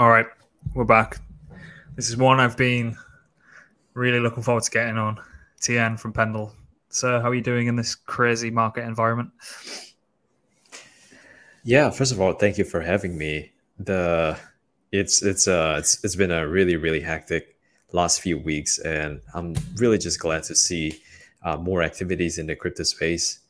All right, we're back. This is one I've been really looking forward to getting on. TN from Pendle. So, how are you doing in this crazy market environment? Yeah, first of all, thank you for having me. The it's it's uh it's it's been a really really hectic last few weeks, and I'm really just glad to see uh, more activities in the crypto space.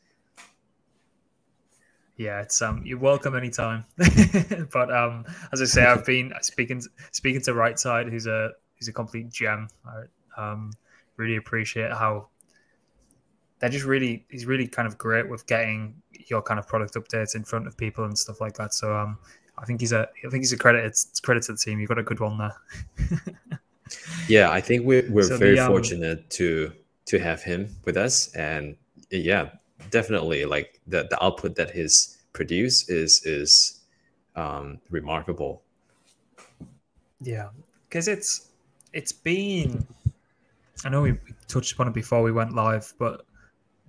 Yeah, it's um you're welcome anytime. but um as I say, I've been speaking speaking to Right Side, who's a who's a complete gem. I um really appreciate how they're just really he's really kind of great with getting your kind of product updates in front of people and stuff like that. So um I think he's a I think he's a credit it's credit to the team. You've got a good one there. yeah, I think we're we're so very the, um, fortunate to to have him with us and yeah definitely like the, the output that he's produced is is um, remarkable. Yeah, because it's it's been. I know we touched upon it before we went live, but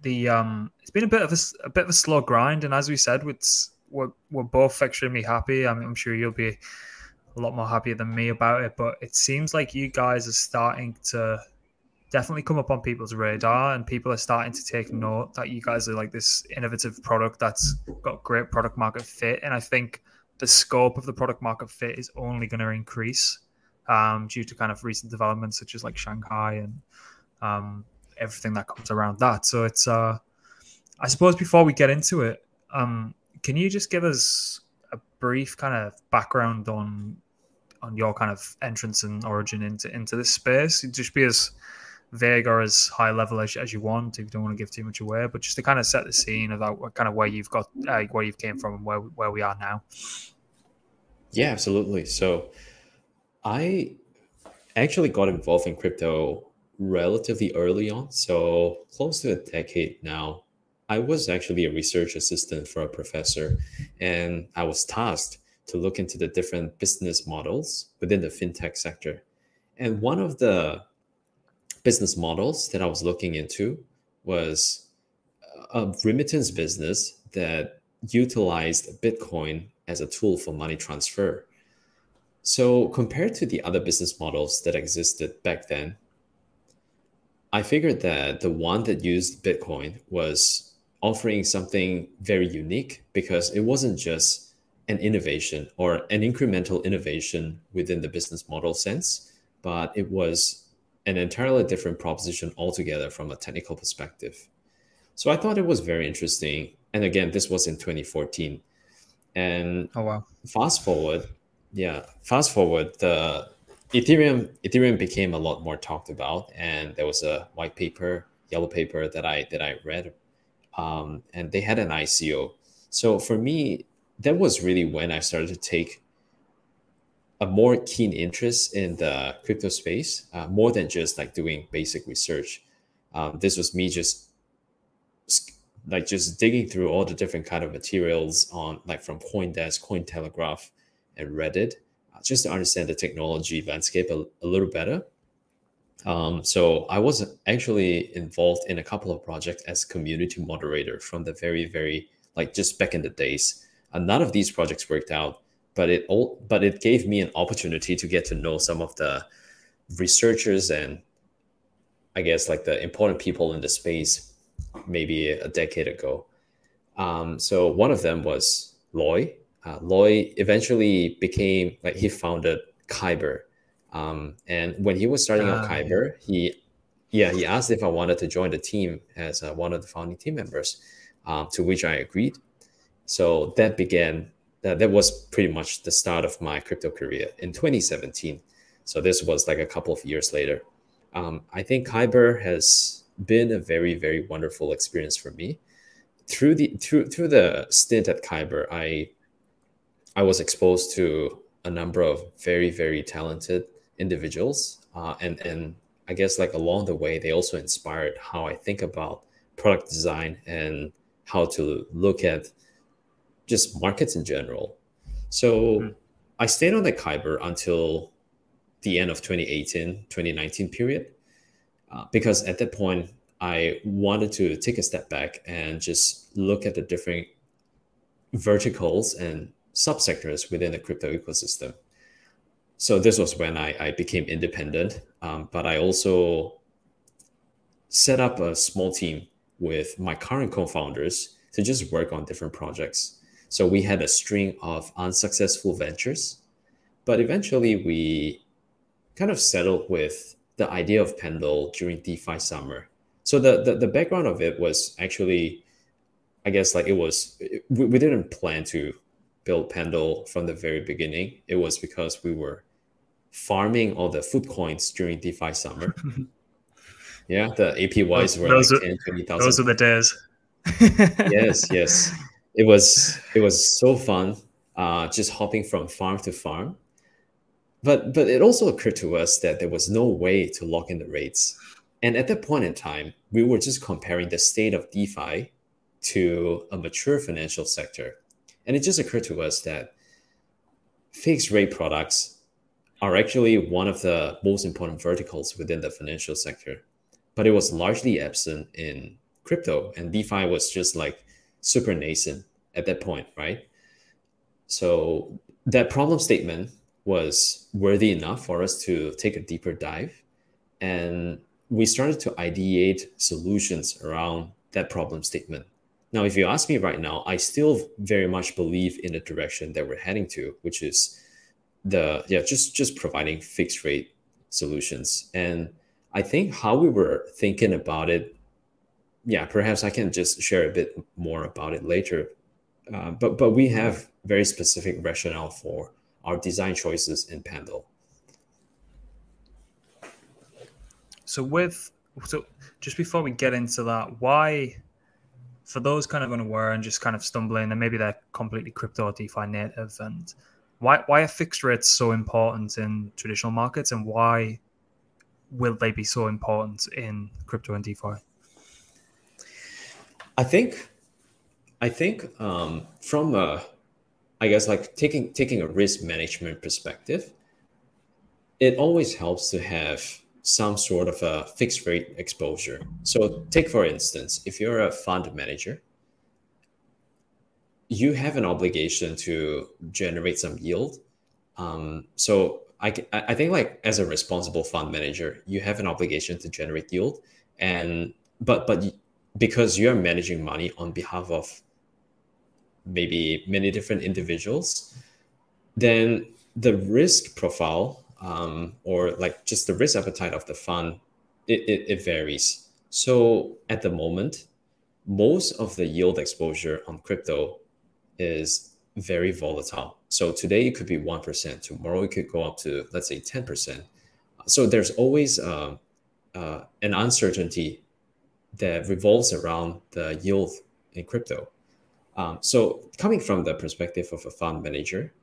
the um it's been a bit of a, a bit of a slow grind, and as we said, it's we're we're both extremely happy. I mean, I'm sure you'll be a lot more happier than me about it, but it seems like you guys are starting to definitely come up on people's radar and people are starting to take note that you guys are like this innovative product that's got great product market fit and i think the scope of the product market fit is only going to increase um, due to kind of recent developments such as like shanghai and um, everything that comes around that. So it's uh, i suppose before we get into it um, can you just give us a brief kind of background on on your kind of entrance and origin into into this space? Just be as vague or as high level as, as you want if you don't want to give too much away but just to kind of set the scene about kind of where you've got uh, where you've came from and where, where we are now. Yeah absolutely. So i actually got involved in crypto relatively early on so close to a decade now. I was actually a research assistant for a professor and i was tasked to look into the different business models within the fintech sector. And one of the business models that I was looking into was a remittance business that utilized Bitcoin as a tool for money transfer. So, compared to the other business models that existed back then, I figured that the one that used Bitcoin was offering something very unique because it wasn't just an innovation or an incremental innovation within the business model sense, but it was an entirely different proposition altogether from a technical perspective. So I thought it was very interesting. And again, this was in 2014. And oh wow. Fast forward, yeah, fast forward, the Ethereum Ethereum became a lot more talked about, and there was a white paper, yellow paper that I that I read, um, and they had an ICO. So for me, that was really when I started to take a more keen interest in the crypto space, uh, more than just like doing basic research. Um, this was me just like just digging through all the different kind of materials on like from CoinDesk, Cointelegraph, and Reddit, uh, just to understand the technology landscape a, a little better. Um, so I was actually involved in a couple of projects as community moderator from the very, very like just back in the days. And none of these projects worked out but it all but it gave me an opportunity to get to know some of the researchers and I guess like the important people in the space maybe a decade ago. Um, so one of them was Loi. Uh, Loi eventually became like he founded Kyber. Um, and when he was starting uh, out ah, Kyber, he yeah he asked if I wanted to join the team as uh, one of the founding team members, um, to which I agreed. So that began that, that was pretty much the start of my crypto career in 2017. So this was like a couple of years later. Um, I think Kyber has been a very, very wonderful experience for me. Through the through through the stint at Kyber, I I was exposed to a number of very, very talented individuals. Uh, and and I guess like along the way, they also inspired how I think about product design and how to look at just markets in general. So mm-hmm. I stayed on the Kyber until the end of 2018, 2019 period, uh, because at that point, I wanted to take a step back and just look at the different verticals and subsectors within the crypto ecosystem. so this was when I, I became independent. Um, but I also set up a small team with my current co-founders to just work on different projects. So we had a string of unsuccessful ventures, but eventually we kind of settled with the idea of Pendle during DeFi summer. So the, the, the background of it was actually, I guess like it was, we, we didn't plan to build Pendle from the very beginning. It was because we were farming all the food coins during DeFi summer. yeah, the APYs were those like are, 10, 20,000. Those are the days. yes, yes. It was it was so fun uh, just hopping from farm to farm. But but it also occurred to us that there was no way to lock in the rates. And at that point in time, we were just comparing the state of DeFi to a mature financial sector. And it just occurred to us that fixed rate products are actually one of the most important verticals within the financial sector, but it was largely absent in crypto, and DeFi was just like super nascent at that point, right? So that problem statement was worthy enough for us to take a deeper dive, and we started to ideate solutions around that problem statement. Now, if you ask me right now, I still very much believe in the direction that we're heading to, which is the yeah just just providing fixed rate solutions and i think how we were thinking about it yeah perhaps i can just share a bit more about it later uh, but but we have very specific rationale for our design choices in pendle so with so just before we get into that why for those kind of unaware and just kind of stumbling and maybe they're completely crypto defi native and why why are fixed rates so important in traditional markets, and why will they be so important in crypto and DeFi? I think, I think um, from a, I guess like taking taking a risk management perspective, it always helps to have some sort of a fixed rate exposure. So take for instance, if you're a fund manager you have an obligation to generate some yield. Um, so I, I think like as a responsible fund manager, you have an obligation to generate yield, and but but because you are managing money on behalf of maybe many different individuals, then the risk profile um, or like just the risk appetite of the fund it, it, it varies. So at the moment, most of the yield exposure on crypto is very volatile. So today it could be 1%, tomorrow it could go up to, let's say, 10%. So there's always uh, uh, an uncertainty that revolves around the yield in crypto. Um, so coming from the perspective of a fund manager,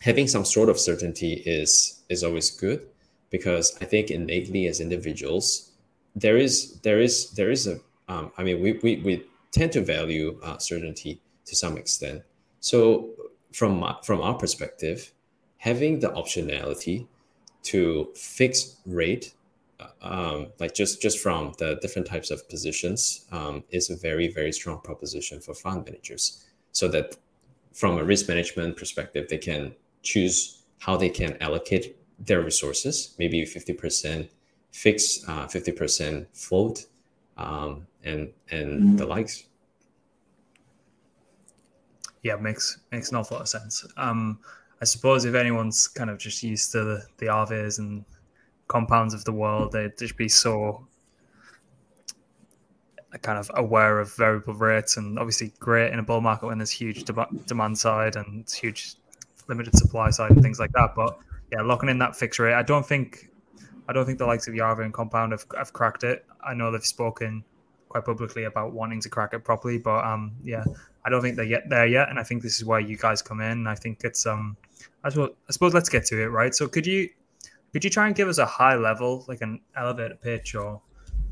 having some sort of certainty is is always good because I think innately as individuals, there is there is there is a um, I mean we, we, we tend to value uh, certainty to some extent. So from from our perspective, having the optionality to fix rate, um, like just just from the different types of positions, um, is a very very strong proposition for fund managers. So that from a risk management perspective, they can choose how they can allocate their resources, maybe fifty percent fixed, uh, fifty percent float, um, and and mm-hmm. the likes. Yeah, makes makes an awful lot of sense. Um, I suppose if anyone's kind of just used to the, the Aaves and compounds of the world, they'd just be so kind of aware of variable rates and obviously great in a bull market when there's huge de- demand side and huge limited supply side and things like that. But yeah, locking in that fixed rate, I don't think I don't think the likes of Aave and Compound have, have cracked it. I know they've spoken quite publicly about wanting to crack it properly, but um, yeah, I don't think they're yet there yet, and I think this is where you guys come in. I think it's um, I suppose, I suppose let's get to it, right? So could you could you try and give us a high level, like an elevator pitch, or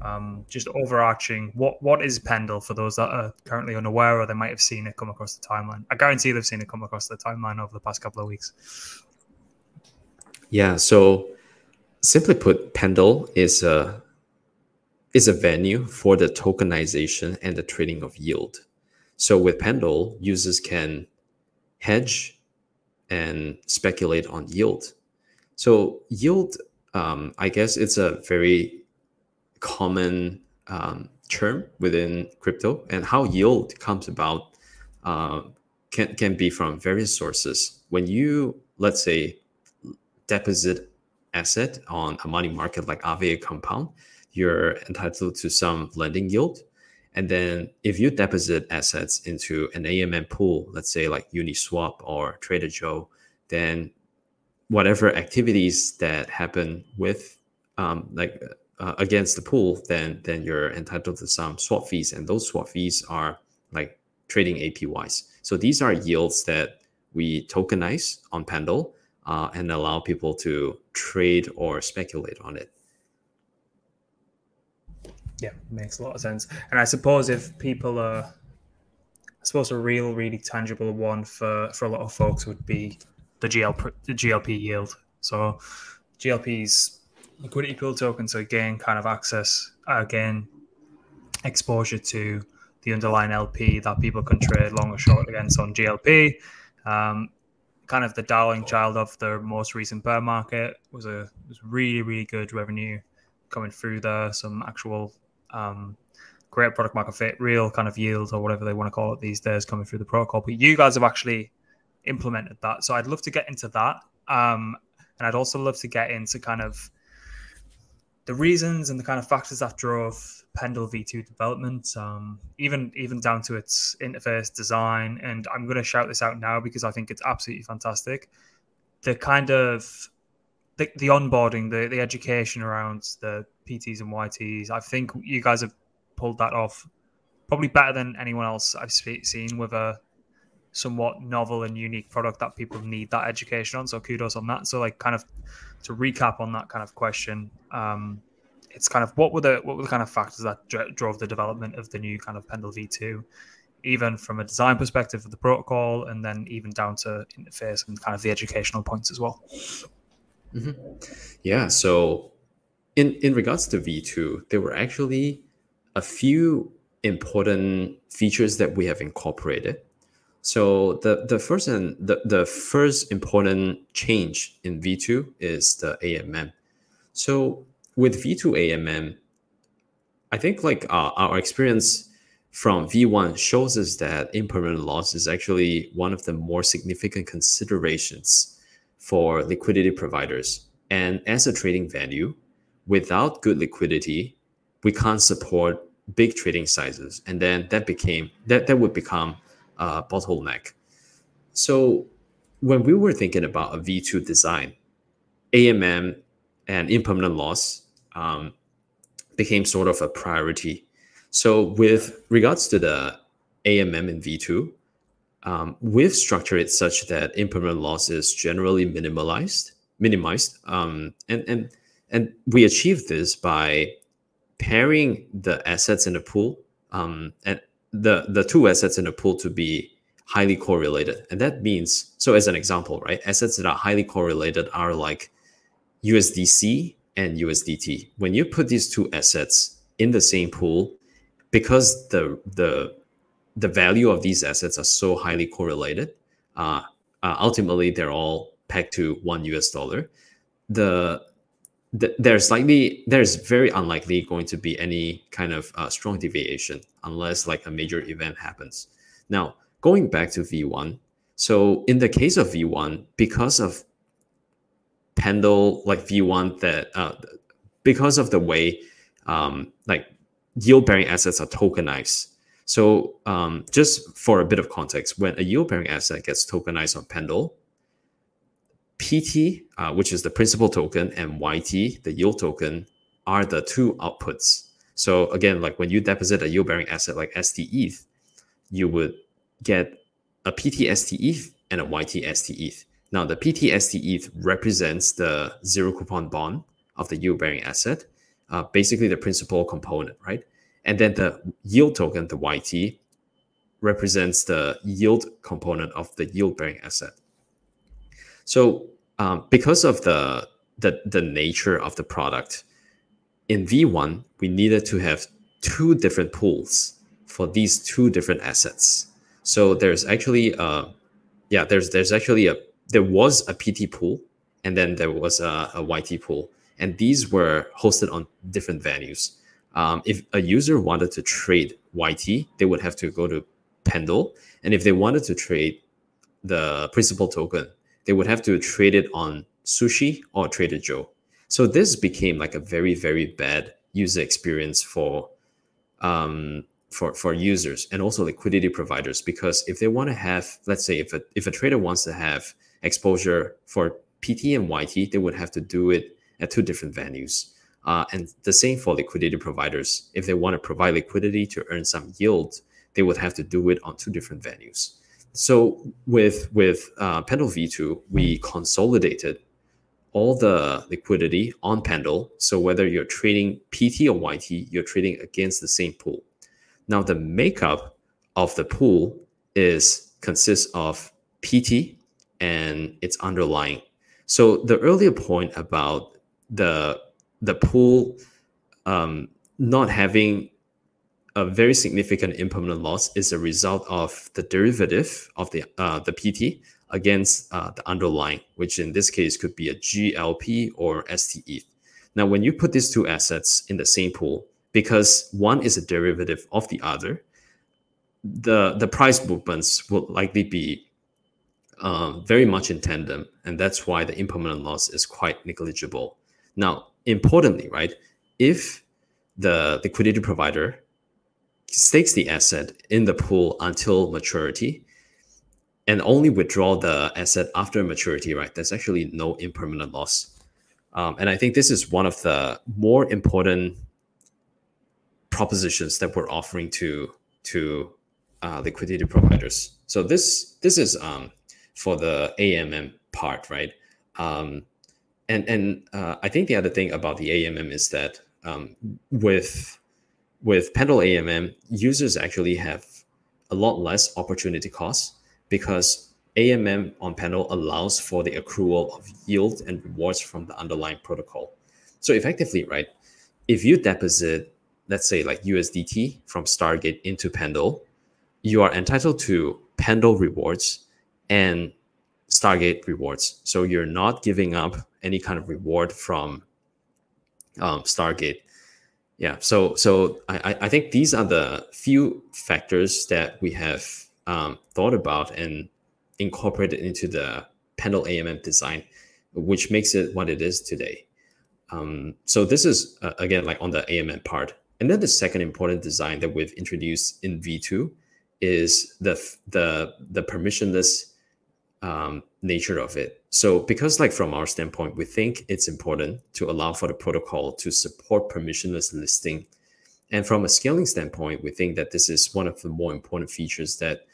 um, just overarching what what is Pendle for those that are currently unaware or they might have seen it come across the timeline? I guarantee they've seen it come across the timeline over the past couple of weeks. Yeah. So simply put, Pendle is a is a venue for the tokenization and the trading of yield. So with Pendle, users can hedge and speculate on yield. So yield, um, I guess it's a very common um, term within crypto, and how yield comes about uh, can can be from various sources. When you let's say deposit asset on a money market like Aave Compound, you're entitled to some lending yield. And then if you deposit assets into an AMM pool, let's say like Uniswap or Trader Joe, then whatever activities that happen with um, like uh, against the pool, then then you're entitled to some swap fees, and those swap fees are like trading APYs. So these are yields that we tokenize on Pendle uh, and allow people to trade or speculate on it. Yeah, makes a lot of sense. And I suppose if people are, I suppose a real, really tangible one for for a lot of folks would be the GL the GLP yield. So GLP's liquidity pool token, so again, kind of access, again, exposure to the underlying LP that people can trade long or short against on GLP. Um, kind of the darling child of the most recent bear market was a was really really good revenue coming through there. Some actual um, great product market fit, real kind of yield or whatever they want to call it these days coming through the protocol. But you guys have actually implemented that, so I'd love to get into that. Um, and I'd also love to get into kind of the reasons and the kind of factors that drove Pendle V2 development, um, even even down to its interface design. And I'm going to shout this out now because I think it's absolutely fantastic. The kind of the, the onboarding, the, the education around the PTs and YTs, I think you guys have pulled that off probably better than anyone else I've seen with a somewhat novel and unique product that people need that education on. So kudos on that. So like kind of to recap on that kind of question, um, it's kind of what were the what were the kind of factors that drove the development of the new kind of Pendle V2, even from a design perspective of the protocol, and then even down to interface and kind of the educational points as well. Mm-hmm. Yeah. So in in regards to V2, there were actually a few important features that we have incorporated so the the first and the, the first important change in V2 is the AMM. So with V2 AMM, I think like uh, our experience from V1 shows us that impermanent loss is actually one of the more significant considerations for liquidity providers. And as a trading venue, without good liquidity, we can't support big trading sizes. And then that became that that would become uh, bottleneck. So when we were thinking about a V2 design, AMM and impermanent loss um, became sort of a priority. So with regards to the AMM and V2, um, we've structured it such that impermanent loss is generally minimalized, minimized, um, and and and we achieve this by pairing the assets in the pool um, and the the two assets in the pool to be highly correlated. And that means so as an example right assets that are highly correlated are like usdc and usdt when you put these two assets in the same pool because the the the value of these assets are so highly correlated uh, uh, ultimately they're all pegged to one us dollar the there's likely there's very unlikely going to be any kind of uh, strong deviation unless like a major event happens. Now going back to v1 so in the case of v1 because of pendle like v1 that uh, because of the way um, like yield bearing assets are tokenized. So um, just for a bit of context when a yield bearing asset gets tokenized on pendle PT, uh, which is the principal token, and YT, the yield token, are the two outputs. So again, like when you deposit a yield bearing asset like STETH, you would get a PT STETH and a YT STETH. Now the PT STETH represents the zero coupon bond of the yield bearing asset, uh, basically the principal component, right? And then the yield token, the YT, represents the yield component of the yield bearing asset. So um, because of the, the the nature of the product, in V1 we needed to have two different pools for these two different assets. So there's actually a, yeah there's there's actually a there was a PT pool and then there was a, a YT pool, and these were hosted on different venues. Um, if a user wanted to trade YT, they would have to go to Pendle, and if they wanted to trade the principal token, they would have to trade it on Sushi or Trader Joe. So this became like a very very bad user experience for um, for for users and also liquidity providers because if they want to have let's say if a if a trader wants to have exposure for PT and YT, they would have to do it at two different venues. Uh, and the same for liquidity providers. If they want to provide liquidity to earn some yield, they would have to do it on two different venues. So with with uh, Pendle V2, we consolidated all the liquidity on Pendle. So whether you're trading PT or YT, you're trading against the same pool. Now the makeup of the pool is consists of PT and its underlying. So the earlier point about the the pool um, not having a very significant impermanent loss is a result of the derivative of the uh, the PT against uh, the underlying, which in this case could be a GLP or STE. Now, when you put these two assets in the same pool, because one is a derivative of the other, the the price movements will likely be um, very much in tandem, and that's why the impermanent loss is quite negligible. Now, importantly, right, if the liquidity provider stakes the asset in the pool until maturity and only withdraw the asset after maturity, right, there's actually no impermanent loss. Um, and I think this is one of the more important propositions that we're offering to to uh, liquidity providers. So this this is um, for the AMM part, right? Um, and and uh, I think the other thing about the AMM is that um, with with Pendle AMM, users actually have a lot less opportunity costs because AMM on Pendle allows for the accrual of yield and rewards from the underlying protocol. So effectively, right, if you deposit, let's say like USDT from Stargate into Pendle, you are entitled to Pendle rewards and Stargate rewards. So you're not giving up any kind of reward from um, Stargate. Yeah. So so I, I think these are the few factors that we have um, thought about and incorporated into the Pendle AMM design, which makes it what it is today. Um, so this is uh, again like on the AMM part, and then the second important design that we've introduced in V2 is the the the permissionless um, nature of it. So because like from our standpoint, we think it's important to allow for the protocol to support permissionless listing. And from a scaling standpoint, we think that this is one of the more important features that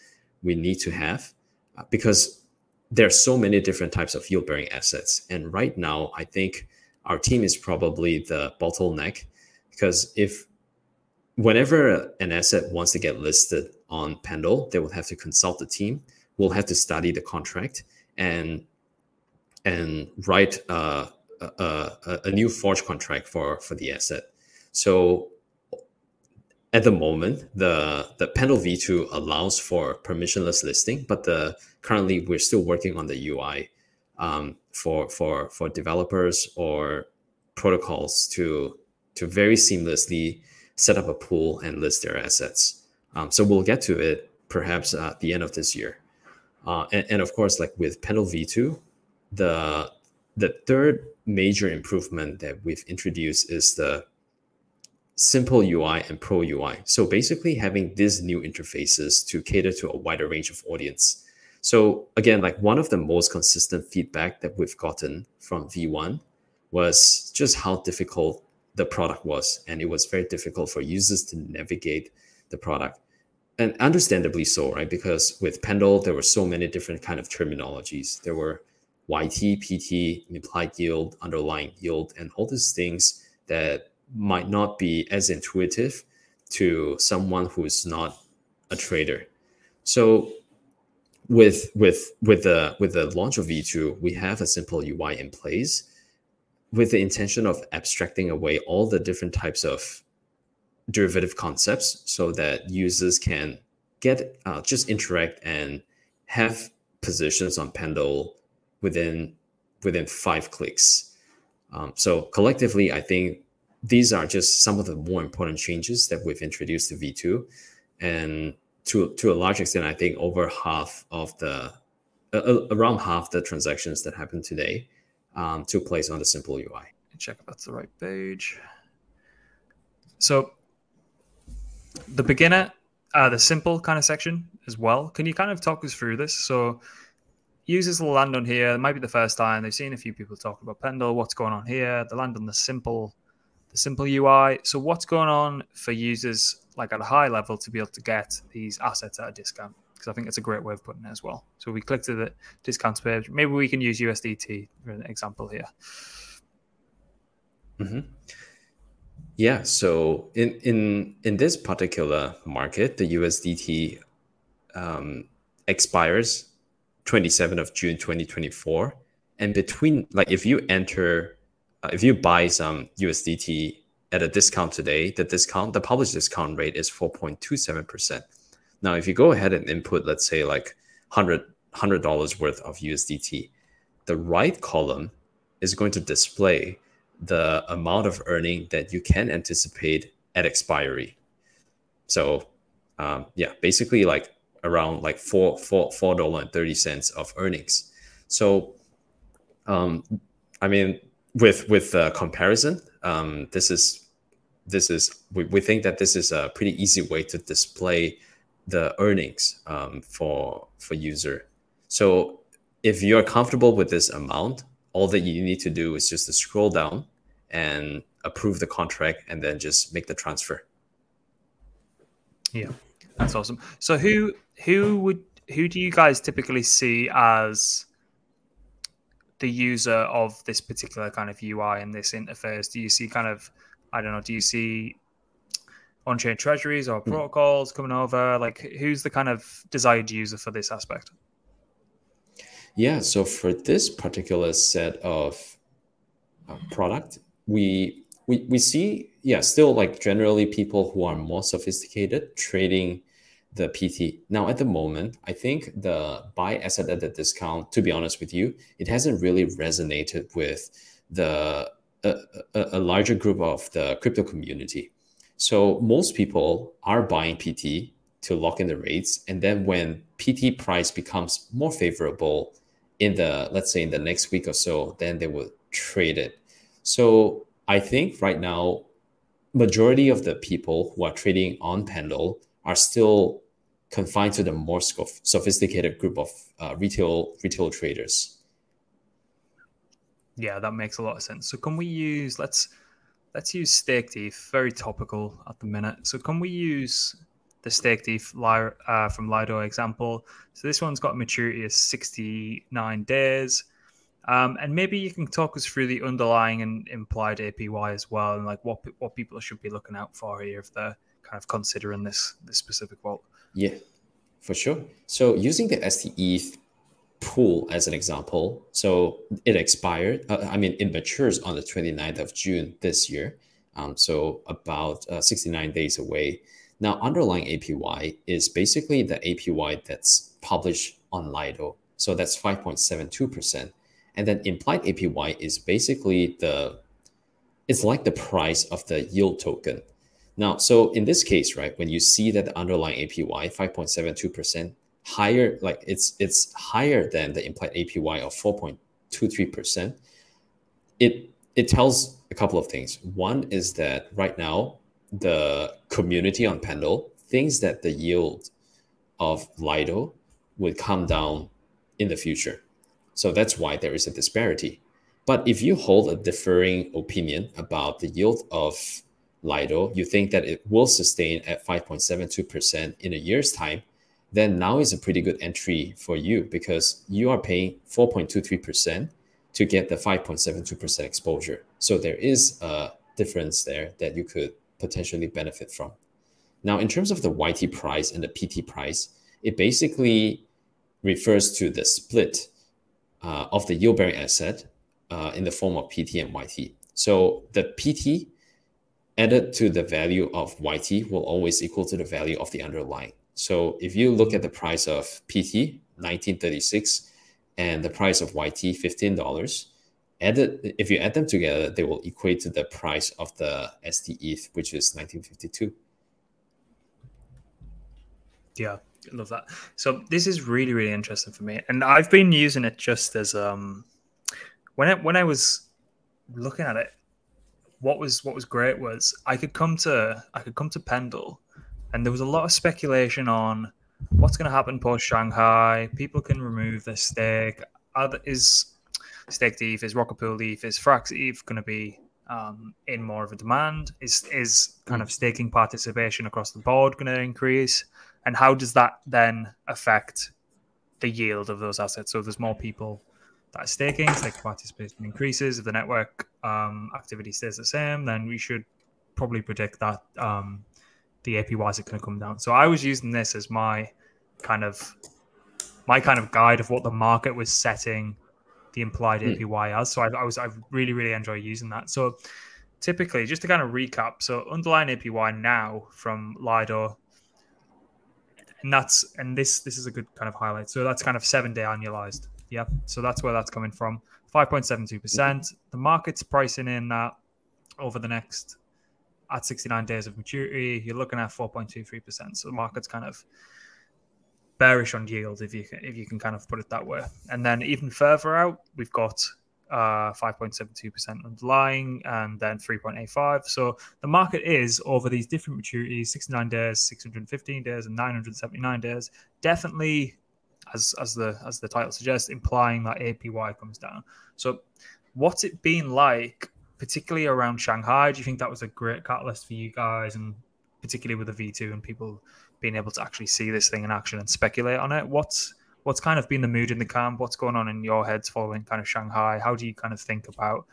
we need to have uh, because there are so many different types of yield bearing assets. And right now, I think our team is probably the bottleneck because if whenever an asset wants to get listed on Pendle, they will have to consult the team we'll have to study the contract and and write uh, a, a, a new forge contract for for the asset. So at the moment, the the Pendle V2 allows for permissionless listing, but the currently we're still working on the UI um, for for for developers or protocols to to very seamlessly set up a pool and list their assets. Um, so we'll get to it perhaps at the end of this year. Uh, and, and, of course, like with Pendle V2, the the third major improvement that we've introduced is the simple UI and pro UI. So basically having these new interfaces to cater to a wider range of audience. So again, like one of the most consistent feedback that we've gotten from V1 was just how difficult the product was. And it was very difficult for users to navigate the product and understandably so, right? Because with Pendle, there were so many different kind of terminologies. There were YT, PT, implied yield, underlying yield, and all these things that might not be as intuitive to someone who's not a trader. So with with with the with the launch of V2, we have a simple UI in place with the intention of abstracting away all the different types of derivative concepts so that users can get uh, just interact and have positions on Pendle within within five clicks. Um, so collectively, I think these are just some of the more important changes that we've introduced to V2, and to to a large extent, I think over half of the uh, around half the transactions that happen today um, took place on the simple UI. Check if that's the right page. So the beginner, uh, the simple kind of section as well. Can you kind of talk us through this? So users will land on here. It might be the first time they've seen a few people talk about Pendle. What's going on here? They land on the simple, the simple UI. So what's going on for users like at a high level to be able to get these assets at a discount? Because I think it's a great way of putting it as well. So we click to the discounts page. Maybe we can use USDT for an example here. Mm-hmm. Yeah. So in in in this particular market, the USDT um, expires 27th of June 2024, and between like if you enter, uh, if you buy some USDT at a discount today, the discount, the published discount rate is 4.27 percent. Now, if you go ahead and input, let's say like 100 hundred dollars worth of USDT, the right column is going to display the amount of earning that you can anticipate at expiry. So, um, yeah, basically like around like four four four dollar and thirty cents of earnings. So, um, I mean, with with comparison, um, this is this is we, we think that this is a pretty easy way to display the earnings um, for for user. So if you're comfortable with this amount, all that you need to do is just to scroll down and approve the contract and then just make the transfer. Yeah, that's awesome. So who who would who do you guys typically see as the user of this particular kind of UI and this interface? Do you see kind of I don't know, do you see on-chain treasuries or hmm. protocols coming over? Like who's the kind of desired user for this aspect? Yeah, so for this particular set of uh, product, we we we see yeah still like generally people who are more sophisticated trading the PT. Now at the moment, I think the buy asset at the discount. To be honest with you, it hasn't really resonated with the a, a, larger group of the crypto community. So most people are buying PT to lock in the rates, and then when PT price becomes more favorable in the let's say in the next week or so, then they will trade it. So I think right now, majority of the people who are trading on Pendle are still confined to the more sophisticated group of uh, retail retail traders. Yeah, that makes a lot of sense. So can we use let's let's use staked ETH, very topical at the minute. So can we use the staked ETH uh, from Lido example? So this one's got maturity of 69 days. Um, and maybe you can talk us through the underlying and implied APY as well, and like what what people should be looking out for here if they're kind of considering this this specific vault. Yeah, for sure. So using the STETH pool as an example, so it expired. Uh, I mean, it matures on the 29th of June this year. Um, so about uh, 69 days away. Now, underlying APY is basically the APY that's published on Lido. So that's 5.72%. And then implied APY is basically the, it's like the price of the yield token. Now, so in this case, right, when you see that the underlying APY, 5.72%, higher, like it's it's higher than the implied APY of 4.23%, it it tells a couple of things. One is that right now the community on Pendle thinks that the yield of Lido would come down in the future. So that's why there is a disparity. But if you hold a differing opinion about the yield of Lido, you think that it will sustain at 5.72% in a year's time, then now is a pretty good entry for you because you are paying 4.23% to get the 5.72% exposure. So there is a difference there that you could potentially benefit from. Now, in terms of the YT price and the PT price, it basically refers to the split uh, of the yield bearing asset uh, in the form of PT and YT. So the PT added to the value of YT will always equal to the value of the underlying. So if you look at the price of PT, 1936, and the price of YT, $15, added if you add them together, they will equate to the price of the STETH, which is 1952. Yeah, I love that. So this is really really interesting for me, and I've been using it just as um when I, when I was looking at it, what was what was great was I could come to I could come to Pendle, and there was a lot of speculation on what's going to happen post Shanghai. People can remove their stake. Other, is stake ETH, is Rocket Pool ETH, is Frax ETH going to be um, in more of a demand? Is is kind of staking participation across the board going to increase? And how does that then affect the yield of those assets? So there's more people that staking, stake participation increases. If the network um, activity stays the same, then we should probably predict that um, the APYs are going to come down. So I was using this as my kind of my kind of guide of what the market was setting the implied mm. APY as. So I, I was I really really enjoy using that. So typically, just to kind of recap, so underlying APY now from Lido, and that's and this this is a good kind of highlight. So that's kind of seven day annualized. Yeah, so that's where that's coming from. Five point seven two percent. The market's pricing in that over the next at 69 days of maturity, you're looking at 4.23%. So the market's kind of bearish on yield if you can, if you can kind of put it that way. And then even further out, we've got uh, 5.72% underlying and then 3.85. So the market is over these different maturities 69 days, 615 days, and 979 days. Definitely, as, as, the, as the title suggests, implying that APY comes down. So, what's it been like, particularly around Shanghai? Do you think that was a great catalyst for you guys and particularly with the V2 and people being able to actually see this thing in action and speculate on it. What's what's kind of been the mood in the camp? What's going on in your heads following kind of Shanghai? How do you kind of think about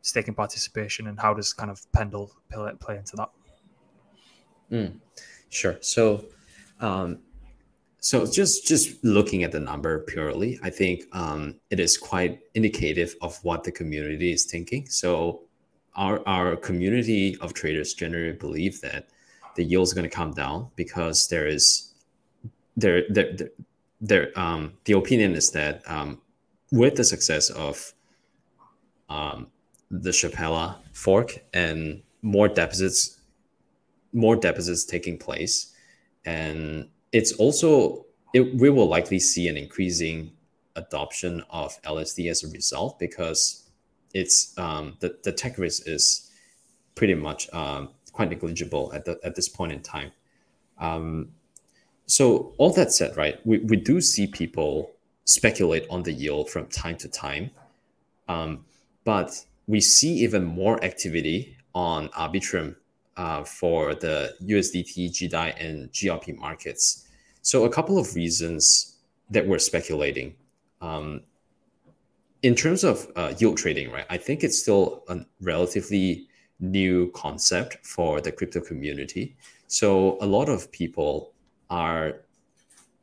staking participation and how does kind of Pendle play into that? Mm, sure. So, um, so just just looking at the number purely, I think um, it is quite indicative of what the community is thinking. So, our our community of traders generally believe that the yield is going to come down because there is there there there, um, the opinion is that um, with the success of um, the Shapella fork and more deposits more deposits taking place and it's also it, we will likely see an increasing adoption of LSD as a result because it's um, the, the tech risk is pretty much um, quite negligible at the, at this point in time. Um, so all that said, right, we, we do see people speculate on the yield from time to time, um, but we see even more activity on Arbitrum uh, for the USDT, GDAI, and GLP markets. So a couple of reasons that we're speculating. Um, in terms of uh, yield trading, right, I think it's still a relatively new concept for the crypto community. So a lot of people are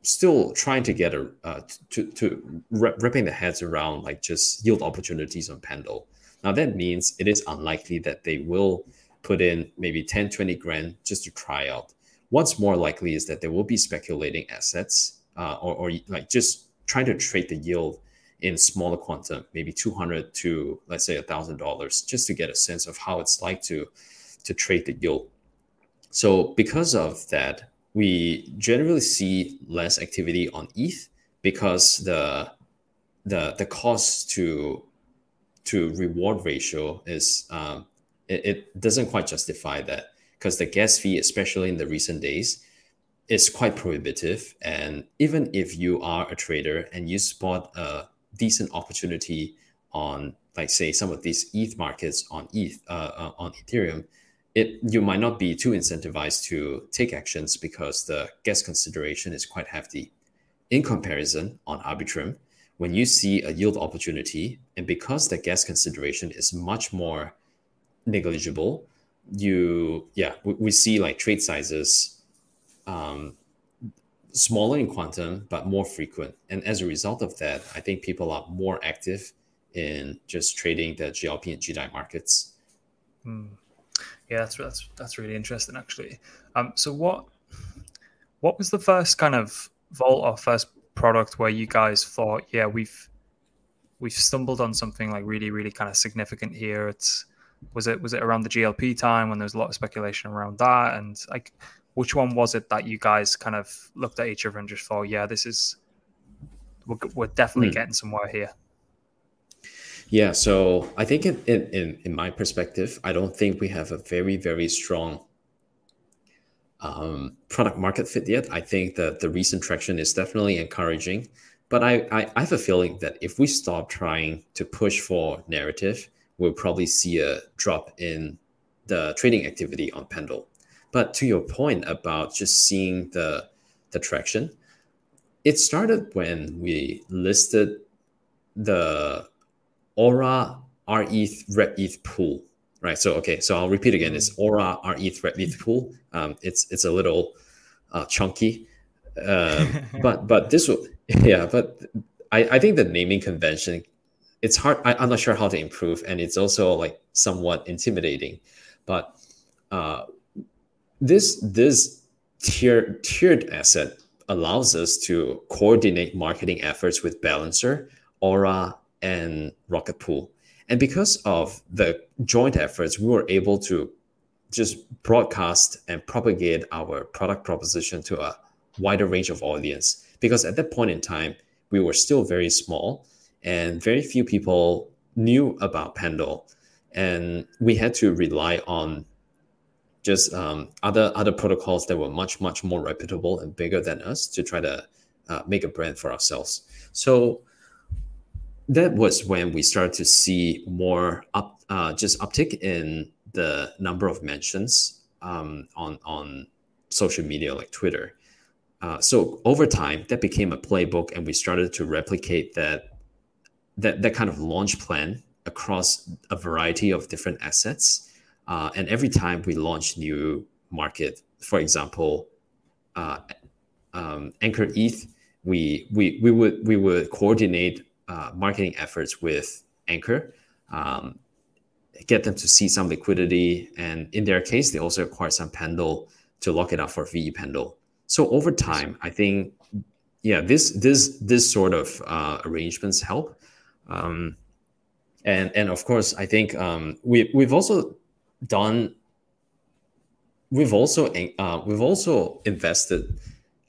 still trying to get a uh, to to wrapping their heads around like just yield opportunities on Pendle. Now that means it is unlikely that they will put in maybe 10, 20 grand just to try out. What's more likely is that they will be speculating assets uh, or, or like just trying to trade the yield in smaller quantum, maybe 200 to let's say $1,000, just to get a sense of how it's like to, to trade the yield. So because of that, we generally see less activity on ETH because the the the cost to to reward ratio is um, it, it doesn't quite justify that because the gas fee, especially in the recent days, is quite prohibitive. And even if you are a trader and you spot a decent opportunity on like say some of these ETH markets on ETH uh, uh, on Ethereum, it you might not be too incentivized to take actions because the gas consideration is quite hefty. In comparison, on Arbitrum, when you see a yield opportunity, and because the gas consideration is much more negligible, you yeah we, we see like trade sizes um, smaller in quantum but more frequent and as a result of that i think people are more active in just trading the glp and GDAI markets hmm. yeah that's that's that's really interesting actually um so what what was the first kind of vault or first product where you guys thought yeah we've we've stumbled on something like really, really kind of significant here. It's was it was it around the GLP time when there was a lot of speculation around that, and like which one was it that you guys kind of looked at each other and just thought, yeah, this is we're, we're definitely mm. getting somewhere here. Yeah, so I think in, in in my perspective, I don't think we have a very very strong um, product market fit yet. I think that the recent traction is definitely encouraging, but I, I, I have a feeling that if we stop trying to push for narrative, we'll probably see a drop in the trading activity on Pendle. But to your point about just seeing the the traction, it started when we listed the Aura RETH Red ETH pool right? So okay, so I'll repeat again. It's Aura RETH Red ETH pool. Um, it's it's a little uh, chunky, uh, but but this will yeah. But I I think the naming convention, it's hard. I, I'm not sure how to improve, and it's also like somewhat intimidating. But uh, this this tier tiered asset allows us to coordinate marketing efforts with Balancer, Aura, and Rocket Pool and because of the joint efforts, we were able to just broadcast and propagate our product proposition to a wider range of audience. Because at that point in time, we were still very small and very few people knew about Pendle. And we had to rely on just um, other other protocols that were much much more reputable and bigger than us to try to uh, make a brand for ourselves. So that was when we started to see more up, uh, just uptick in the number of mentions um, on on social media like Twitter. Uh, so over time, that became a playbook, and we started to replicate that that that kind of launch plan across a variety of different assets. Uh, and every time we launch new market, for example, uh, um, Ankr ETH, we we we would we would coordinate uh, marketing efforts with Ankr, um, get them to see some liquidity, and in their case, they also acquire some Pendle to lock it up for VE Pendle. So over time, I think, yeah, this this this sort of uh, arrangements help. Um, and and of course, I think um, we we've also done. We've also uh, we've also invested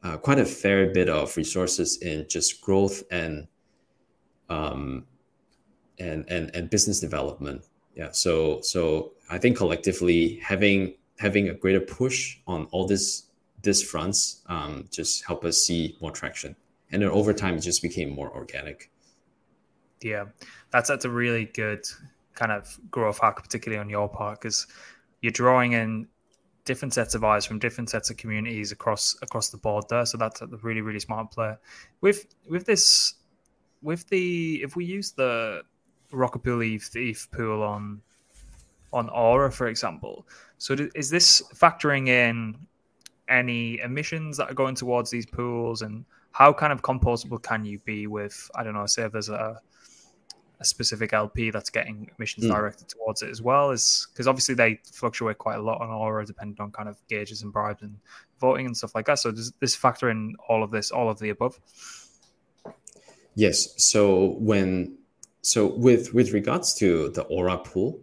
uh, quite a fair bit of resources in just growth and um, and and and business development. Yeah. So so I think collectively having having a greater push on all this this fronts um, just help us see more traction, and then over time it just became more organic. Yeah, that's that's a really good kind of growth hack, particularly on your part, because you're drawing in different sets of eyes from different sets of communities across across the board there. So that's a really really smart play. With with this with the if we use the ETH, ETH pool on on Aura, for example, so is this factoring in any emissions that are going towards these pools, and how kind of composable can you be with I don't know, say if there's a a specific LP that's getting emissions mm. directed towards it as well is because obviously they fluctuate quite a lot on Aura depending on kind of gauges and bribes and voting and stuff like that. So does this factor in all of this, all of the above? Yes. So when so with with regards to the Aura pool,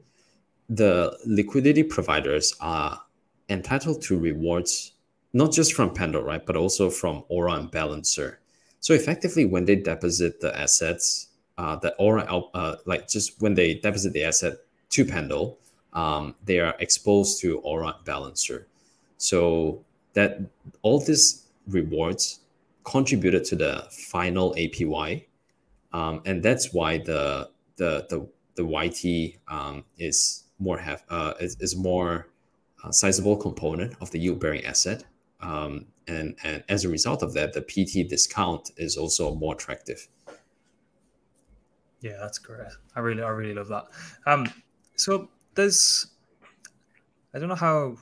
the liquidity providers are entitled to rewards not just from Pendle, right, but also from Aura and Balancer. So effectively, when they deposit the assets, uh, the Aura, uh, like just when they deposit the asset to Pendle, um, they are exposed to Aura Balancer. So that all these rewards contributed to the final APY, um, and that's why the the the the YT um, is more have uh, is, is more uh, sizable component of the yield bearing asset, um, and and as a result of that, the PT discount is also more attractive. Yeah, that's great. I really I really love that. Um, so there's I don't know how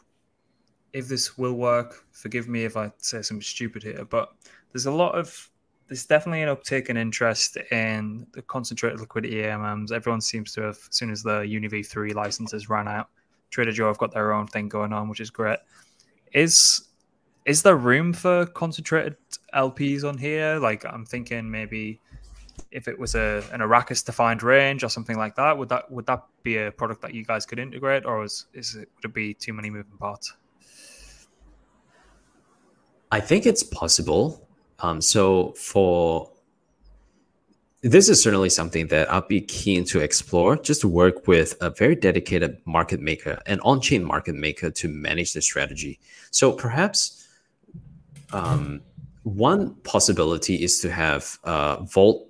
if this will work. Forgive me if I say something stupid here, but there's a lot of there's definitely an uptick in interest in the concentrated liquidity AMMs. Everyone seems to have, as soon as the UniV3 licenses ran out, Trader Joe have got their own thing going on, which is great. Is is there room for concentrated LPs on here? Like I'm thinking maybe if it was a an Arrakis defined range or something like that, would that would that be a product that you guys could integrate, or is is it would it be too many moving parts? I think it's possible. Um, so for this is certainly something that I'll be keen to explore, just to work with a very dedicated market maker, an on-chain market maker to manage the strategy. So perhaps um, one possibility is to have a vault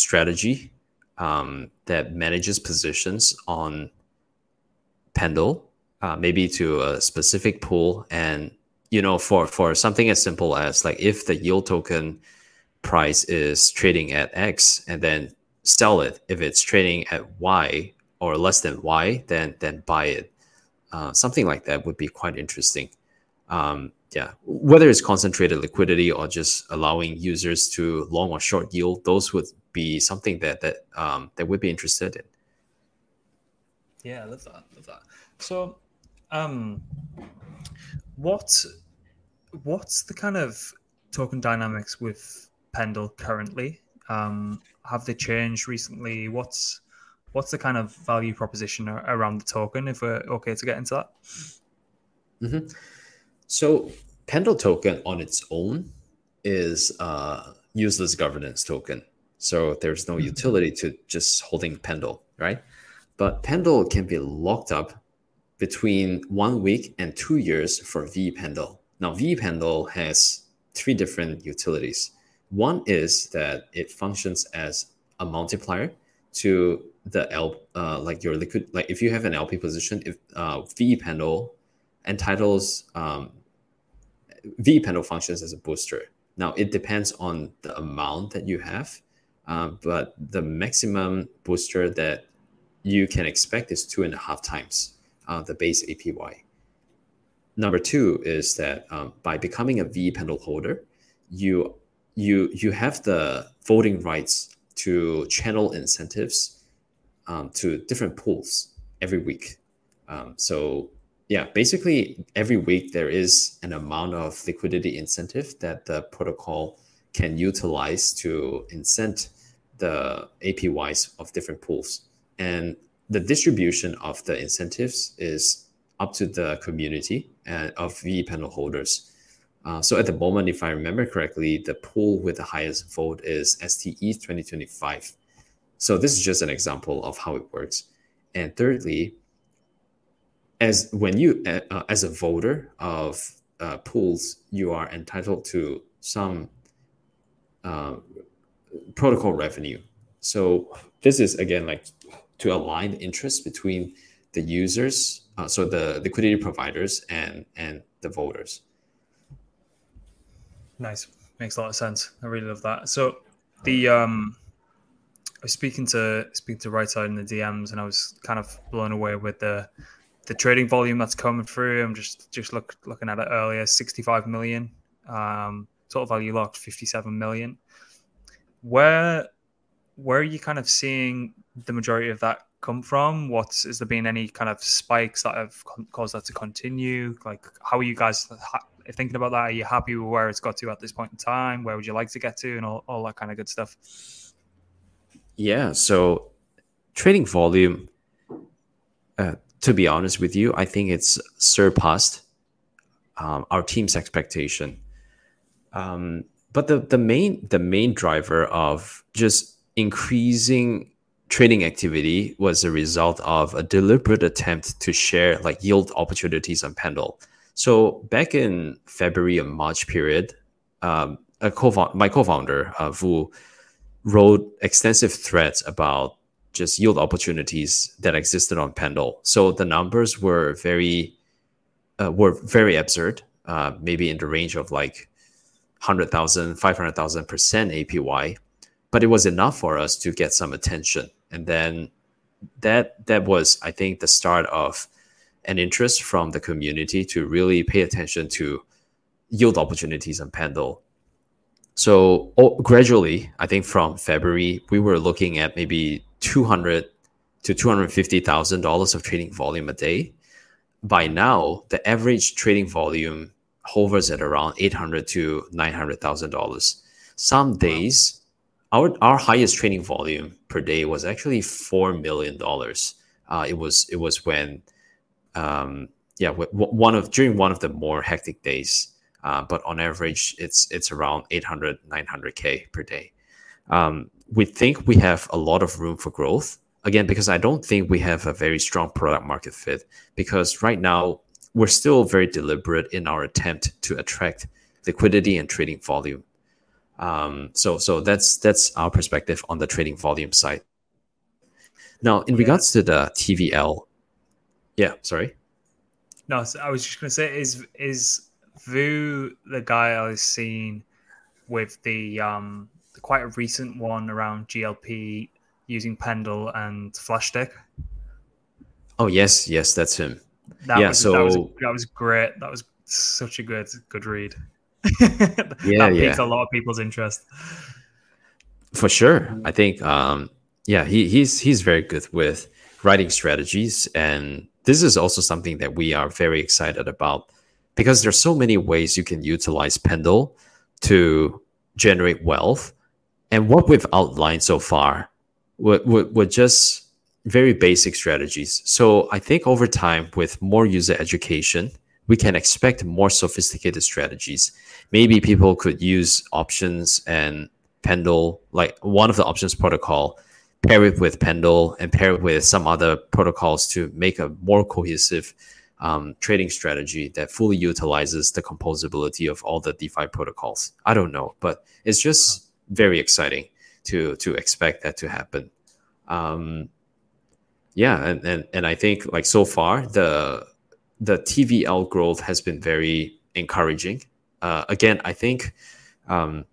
strategy um, that manages positions on Pendle, uh, maybe to a specific pool, and you know, for for something as simple as like if the yield token price is trading at X, and then sell it. If it's trading at Y or less than Y, then then buy it. Uh, something like that would be quite interesting. Um, yeah, whether it's concentrated liquidity or just allowing users to long or short yield, those would be something that that um, that would be interested in. Yeah, I love that. Love that. So, um, what what's the kind of token dynamics with Pendle currently? Um, have they changed recently? What's what's the kind of value proposition around the token? If we're okay to get into that. Mm-hmm. So Pendle token on its own is a useless governance token. So there's no mm-hmm. utility to just holding Pendle, right? But Pendle can be locked up between one week and two years for V Pendle. Now V Pendle has three different utilities. One is that it functions as a multiplier to the L, uh, like your liquid, like if you have an LP position, if uh, V Pendle entitles um, V Pendle functions as a booster. Now it depends on the amount that you have, uh, but the maximum booster that you can expect is two and a half times uh, the base APY. Number two is that um, by becoming a V Pendle holder, you you you have the voting rights to channel incentives um, to different pools every week. Um, so yeah, basically every week there is an amount of liquidity incentive that the protocol can utilize to incent the APYs of different pools. And the distribution of the incentives is up to the community and of V Pendle holders. Uh, so at the moment, if I remember correctly, the pool with the highest vote is STE 2025. So this is just an example of how it works. And thirdly, as when you uh, as a voter of uh, pools, you are entitled to some uh, protocol revenue. So this is again like to align the interests between the users, uh, so the liquidity providers and and the voters. Nice. Makes a lot of sense. I really love that. So the um I was speaking to speaking to right side in the DMs and I was kind of blown away with the the trading volume that's coming through. I'm just just look looking at it earlier, 65 million. Um total value locked 57 million. Where where are you kind of seeing the majority of that come from? What's is there been any kind of spikes that have caused that to continue? Like, how are you guys thinking about that? Are you happy with where it's got to at this point in time? Where would you like to get to, and all, all that kind of good stuff? Yeah. So, trading volume. Uh, to be honest with you, I think it's surpassed um, our team's expectation. Um, but the the main the main driver of just increasing trading activity was a result of a deliberate attempt to share like yield opportunities on Pendle. So back in February and March period, um, a co my co-founder uh, Vu wrote extensive threads about just yield opportunities that existed on Pendle. So the numbers were very uh, were very absurd, uh, maybe in the range of like 100,000, 500,000 percent APY, but it was enough for us to get some attention. And then that that was, I think, the start of an interest from the community to really pay attention to yield opportunities on Pendle. So oh, gradually, I think from February, we were looking at maybe 200 to 250,000 dollars of trading volume a day. By now, the average trading volume hovers at around 800 to 900,000 dollars. Some days, our our highest trading volume per day was actually four million dollars. Uh, it was it was when, um, yeah, one of during one of the more hectic days. Uh, but on average, it's it's around 800, 900 k per day. Um, we think we have a lot of room for growth again because I don't think we have a very strong product market fit. Because right now we're still very deliberate in our attempt to attract liquidity and trading volume. Um, so so that's that's our perspective on the trading volume side. Now, in yeah. regards to the TVL, yeah, sorry. No, so I was just going to say, is is Vu the guy I was seeing with the um the quite a recent one around GLP using Pendle and Flashstick? Oh yes, yes, that's him. That yeah, was, so that was, that was great. That was such a good good read. that yeah, piqued yeah. a lot of people's interest. For sure, I think um, yeah, he, he's he's very good with writing strategies, and this is also something that we are very excited about because there's so many ways you can utilize Pendle to generate wealth, and what we've outlined so far were, were, were just very basic strategies. So I think over time, with more user education we can expect more sophisticated strategies. Maybe people could use options and Pendle, like one of the options protocol, pair it with Pendle and pair it with some other protocols to make a more cohesive um, trading strategy that fully utilizes the composability of all the DeFi protocols. I don't know, but it's just very exciting to to expect that to happen. Um, yeah, and, and and I think like so far the the TVL growth has been very encouraging. Uh, again, I think um,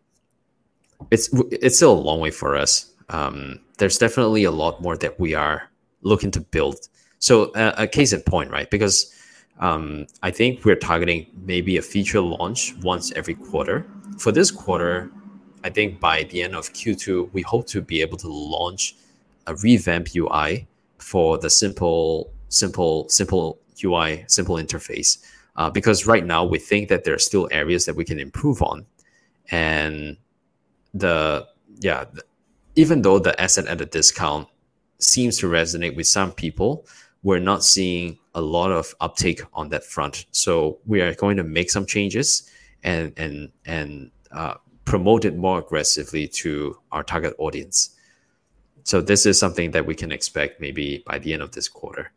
it's it's still a long way for us. Um, there's definitely a lot more that we are looking to build. So uh, a case in point, right? Because um, I think we're targeting maybe a feature launch once every quarter. For this quarter, I think by the end of Q2, we hope to be able to launch a revamp UI for the simple, simple, simple UI, simple interface. Uh, because right now we think that there are still areas that we can improve on, and the yeah, even though the asset at a discount seems to resonate with some people, we're not seeing a lot of uptake on that front. So we are going to make some changes and and and uh, promote it more aggressively to our target audience. So this is something that we can expect maybe by the end of this quarter.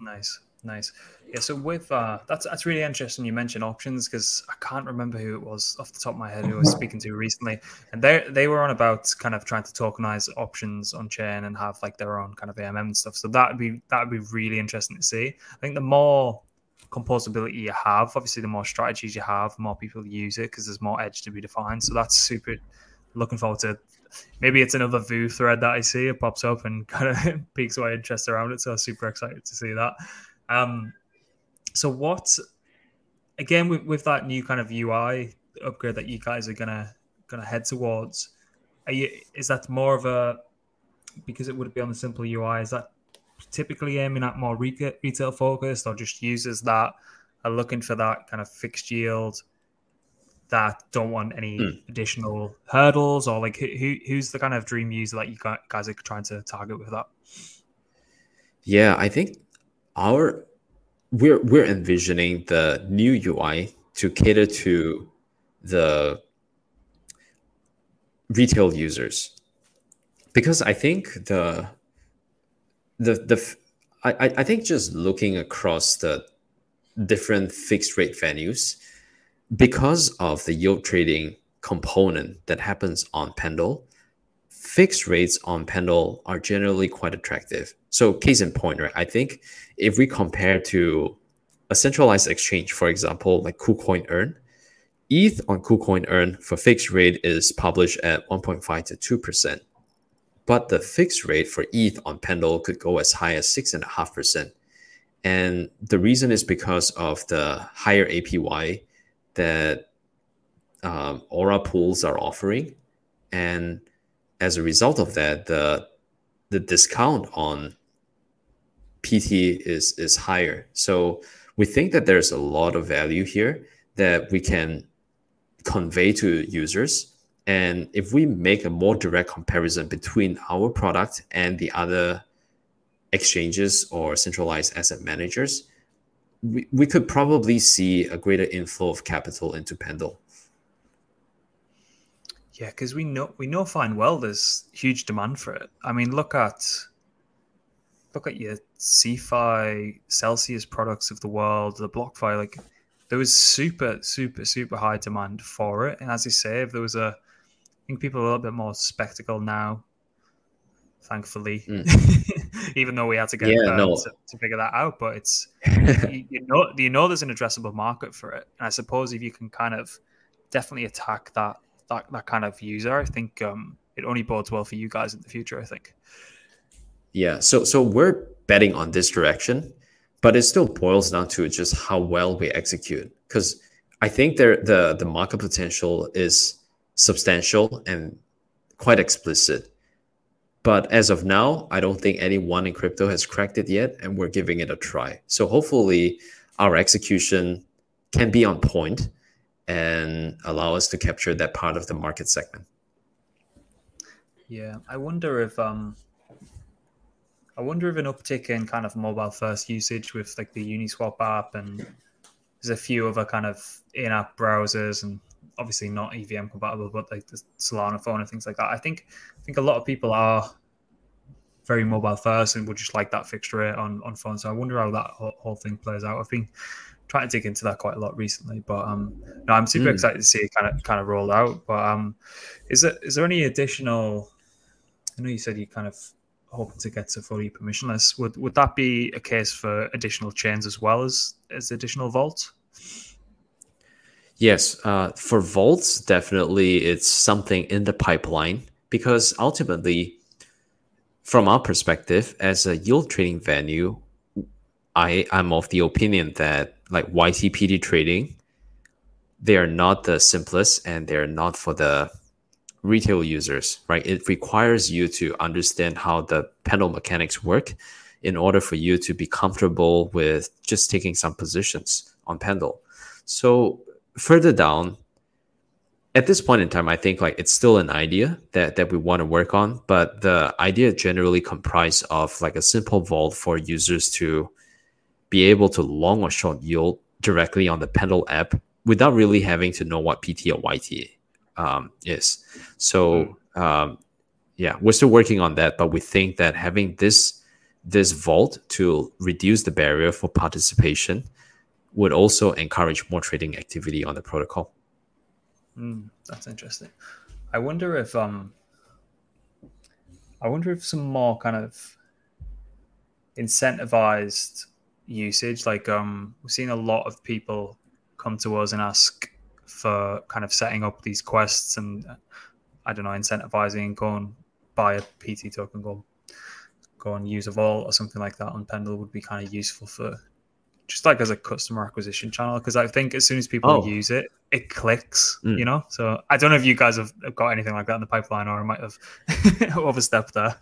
Nice, nice. Yeah, so with uh, that's that's really interesting. You mentioned options because I can't remember who it was off the top of my head who I was speaking to recently, and they they were on about kind of trying to tokenize options on chain and have like their own kind of AMM and stuff. So that would be that would be really interesting to see. I think the more composability you have, obviously, the more strategies you have, the more people use it because there's more edge to be defined. So that's super. Looking forward to maybe it's another Vu thread that I see. It pops up and kind of piques my interest around it. So I'm super excited to see that. Um, so what? Again, with, with that new kind of UI upgrade that you guys are gonna gonna head towards, are you? Is that more of a because it would be on the simple UI? Is that typically aiming at more retail focused, or just users that are looking for that kind of fixed yield? That don't want any mm. additional hurdles or like who who's the kind of dream user that you guys are trying to target with that yeah i think our we're we're envisioning the new ui to cater to the retail users because i think the the the I, I think just looking across the different fixed rate venues because of the yield trading component that happens on Pendle, fixed rates on Pendle are generally quite attractive. So, case in point, right? I think if we compare to a centralized exchange, for example, like KuCoin Earn, ETH on KuCoin Earn for fixed rate is published at 1.5 to 2%. But the fixed rate for ETH on Pendle could go as high as 6.5%. And the reason is because of the higher APY that um, Aura pools are offering, and as a result of that, the the discount on PT is is higher. So we think that there's a lot of value here that we can convey to users. And if we make a more direct comparison between our product and the other exchanges or centralized asset managers, we, we could probably see a greater inflow of capital into Pendle. Yeah, because we know we know fine well there's huge demand for it. I mean, look at look at your CeFi Celsius products of the world, the BlockFi. Like there was super, super, super high demand for it. And as you say, if there was a, I think people are a little bit more spectacle now, thankfully, mm. even though we had to get yeah, no. to, to, figure that out. But it's you, you, know you know there's an addressable market for it, and I suppose if you can kind of definitely attack that that that kind of user, I think um, it only bodes well for you guys in the future. I think. Yeah, so so we're betting on this direction, but it still boils down to just how well we execute. Because I think there the the market potential is substantial and quite explicit. But as of now, I don't think anyone in crypto has cracked it yet, and we're giving it a try. So hopefully, our execution can be on point and allow us to capture that part of the market segment. Yeah, I wonder if um I wonder if an uptick in kind of mobile first usage with like the Uniswap app and there's a few other kind of in-app browsers and obviously not EVM compatible, but like the Solana phone and things like that. I think I think a lot of people are very mobile first and would just like that fixed rate on on phone. So I wonder how that whole, whole thing plays out. I've been trying to dig into that quite a lot recently, but um, no, I'm super mm. excited to see it kind of kind of roll out. But um, is there is there any additional? I know you said you kind of hoping to get to fully permissionless. Would would that be a case for additional chains as well as as additional vaults? Yes, uh, for vaults, definitely it's something in the pipeline because ultimately, from our perspective, as a yield trading venue, I am of the opinion that like YT PT trading, they are not the simplest and they're not for the retail users, right? It requires you to understand how the Pendle mechanics work in order for you to be comfortable with just taking some positions on Pendle. So further down, at this point in time, I think like it's still an idea that, that we want to work on, but the idea generally comprised of like a simple vault for users to be able to long or short yield directly on the Pendle app without really having to know what PT or YT um, is. So hmm. um, yeah, we're still working on that, but we think that having this this vault to reduce the barrier for participation would also encourage more trading activity on the protocol. Mm, that's interesting. I wonder if um, I wonder if some more kind of incentivized usage, like um, we've seen a lot of people come to us and ask for kind of setting up these quests and I don't know, incentivizing go and buy a PT token, go go and use a vault or something like that on Pendle would be kind of useful for just like as a customer acquisition channel because I think as soon as people oh. use it, it clicks, mm. you know. So I don't know if you guys have got anything like that in the pipeline, or I might have overstepped there.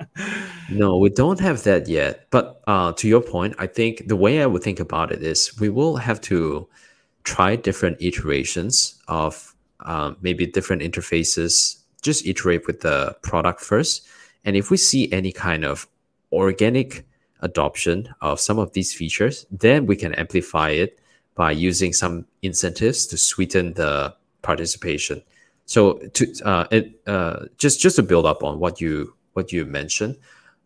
no, we don't have that yet. But uh, to your point, I think the way I would think about it is we will have to try different iterations of um, maybe different interfaces. Just iterate with the product first, and if we see any kind of organic adoption of some of these features, then we can amplify it by using some incentives to sweeten the participation. So to uh, it uh, just just to build up on what you what you mentioned,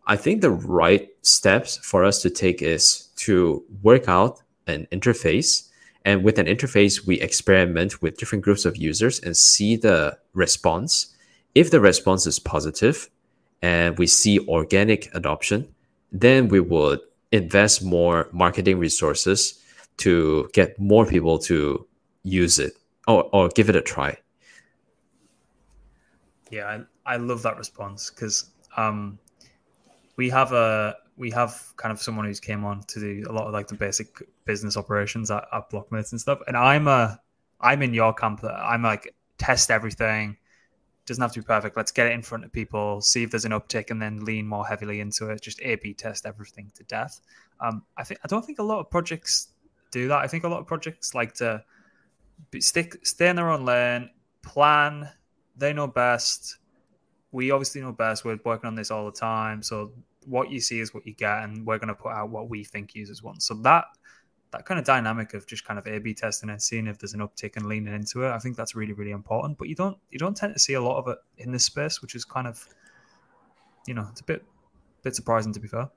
I think the right steps for us to take is to work out an interface. And with an interface, we experiment with different groups of users and see the response. If the response is positive and we see organic adoption, then we would invest more marketing resources to get more people to use it or, or give it a try. Yeah, I, I love that response because um, we have a we have kind of someone who's came on to do a lot of like the basic business operations at, at blocmates and stuff. And I'm a I'm in your camp. I'm like test everything doesn't have to be perfect. Let's get it in front of people, see if there's an uptick, and then lean more heavily into it. Just A/B test everything to death. Um, I think I don't think a lot of projects do that. I think a lot of projects like to stick, stay in their own lane, plan, they know best. We obviously know best. We're working on this all the time. So what you see is what you get, and we're going to put out what we think users want. So that that kind of dynamic of just kind of A/B testing and seeing if there's an uptick and leaning into it, I think that's really really important. But you don't you don't tend to see a lot of it in this space, which is kind of you know it's a bit bit surprising to be fair.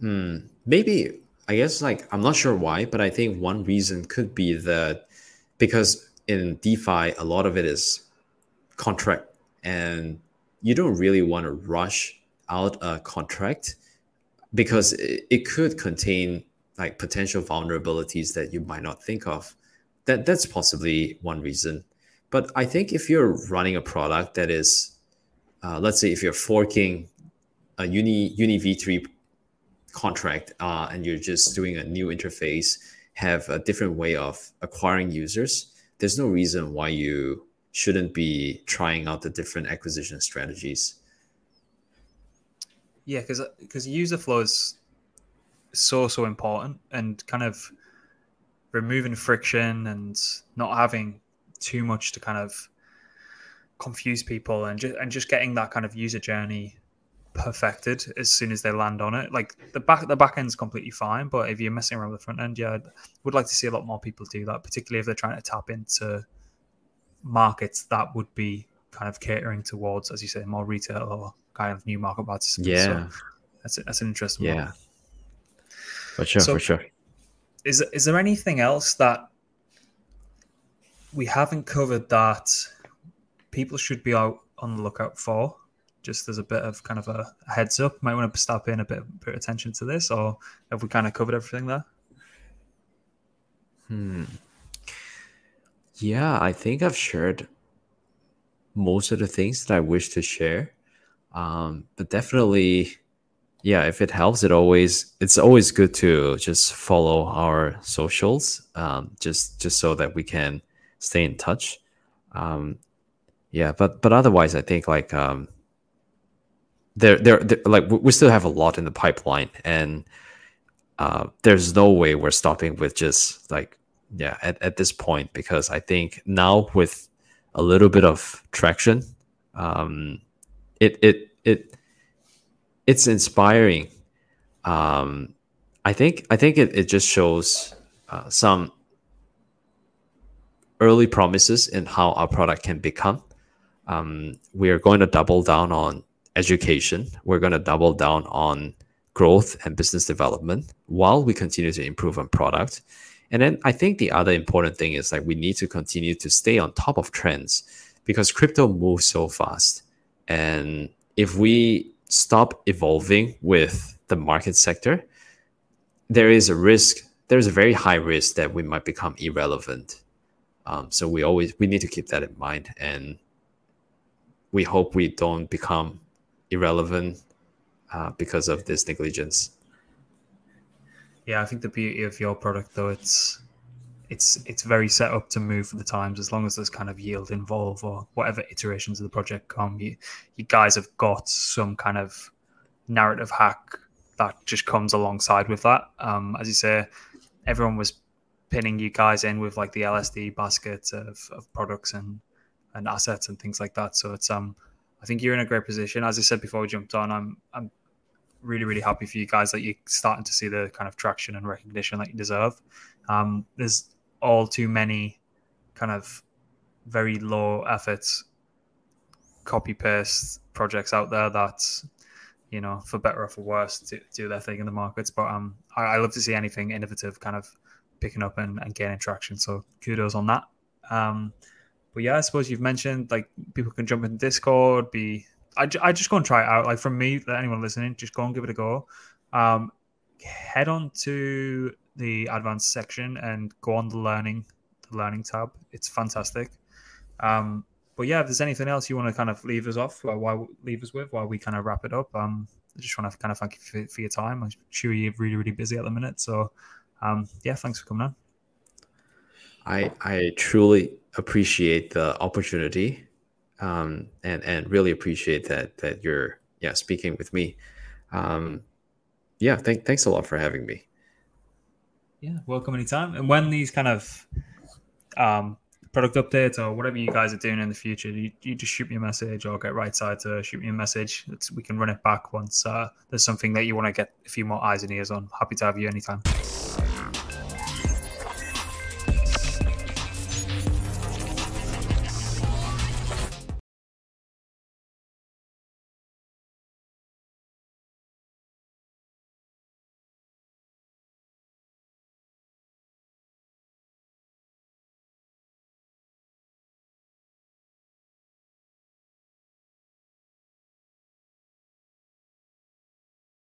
Hmm. Maybe I guess like I'm not sure why, but I think one reason could be that because in DeFi a lot of it is contract and you don't really want to rush out a contract because it, it could contain like potential vulnerabilities that you might not think of. That that's possibly one reason. But I think if you're running a product that is, uh, let's say, if you're forking a Uni Uni V3 contract uh, and you're just doing a new interface, have a different way of acquiring users, there's no reason why you shouldn't be trying out the different acquisition strategies. Yeah, because because user flow is so so important, and kind of removing friction and not having too much to kind of confuse people and just and just getting that kind of user journey perfected as soon as they land on it. Like the back the back end's completely fine, but if you're messing around with the front end, yeah, I would like to see a lot more people do that, particularly if they're trying to tap into markets that would be kind of catering towards, as you say, more retail or kind of new market participants. Yeah, so that's that's an interesting. Yeah, one. For sure, so for sure. Is is there anything else that we haven't covered that people should be out on the lookout for? just as a bit of kind of a, heads up, might want to stop in a bit, bit of attention to this, or have we kind of covered everything there? Hmm. Yeah, I think I've shared most of the things that I wish to share. Um, but definitely, yeah, if it helps, it always it's always good to just follow our socials, um, just just so that we can stay in touch. Um, yeah, but but otherwise, I think like um, there, there, like we still have a lot in the pipeline, and uh, there's no way we're stopping with just like yeah at, at this point because I think now with a little bit of traction, um, it it it it's inspiring. Um, I think I think it, it just shows uh, some early promises in how our product can become. Um, we are going to double down on education, we're going to double down on growth and business development while we continue to improve on product. And then I think the other important thing is like we need to continue to stay on top of trends because crypto moves so fast. And if we stop evolving with the market sector, there is a risk, there's a very high risk that we might become irrelevant. Um, so we always we need to keep that in mind and we hope we don't become irrelevant uh, because of this negligence. Yeah, I think the beauty of your product, though, it's it's it's very set up to move for the times. As long as there's kind of yield involved or whatever iterations of the project come, you you guys have got some kind of narrative hack that just comes alongside with that. Um, as you say, everyone was pinning you guys in with like the LSD basket of, of products and and assets and things like that. So it's um I think you're in a great position. As I said before we jumped on, I'm I'm really really happy for you guys that you're starting to see the kind of traction and recognition that you deserve. Um, there's all too many kind of very low efforts copy paste projects out there that you know for better or for worse do, do their thing in the markets but um I, I, love to see anything innovative kind of picking up and, and gaining traction so kudos on that um but yeah, I suppose you've mentioned like people can jump in Discord. Be I, I just go and try it out. Like from me, anyone listening, just go and give it a go. Um, head on to the advanced section and go on the learning the learning tab. It's fantastic. Um, but yeah, if there's anything else you want to kind of leave us off, or why leave us with while we kind of wrap it up, um, I just want to kind of thank you for, for your time. I'm sure you're really really busy at the minute, so um, yeah, thanks for coming on. I I truly appreciate the opportunity, um, and and really appreciate that that you're yeah speaking with me. Um, yeah, thank, thanks a lot for having me. Yeah, welcome anytime. And when these kind of um, product updates or whatever you guys are doing in the future, you, you just shoot me a message or get right side to shoot me a message. It's, we can run it back once uh, there's something that you want to get a few more eyes and ears on. Happy to have you anytime.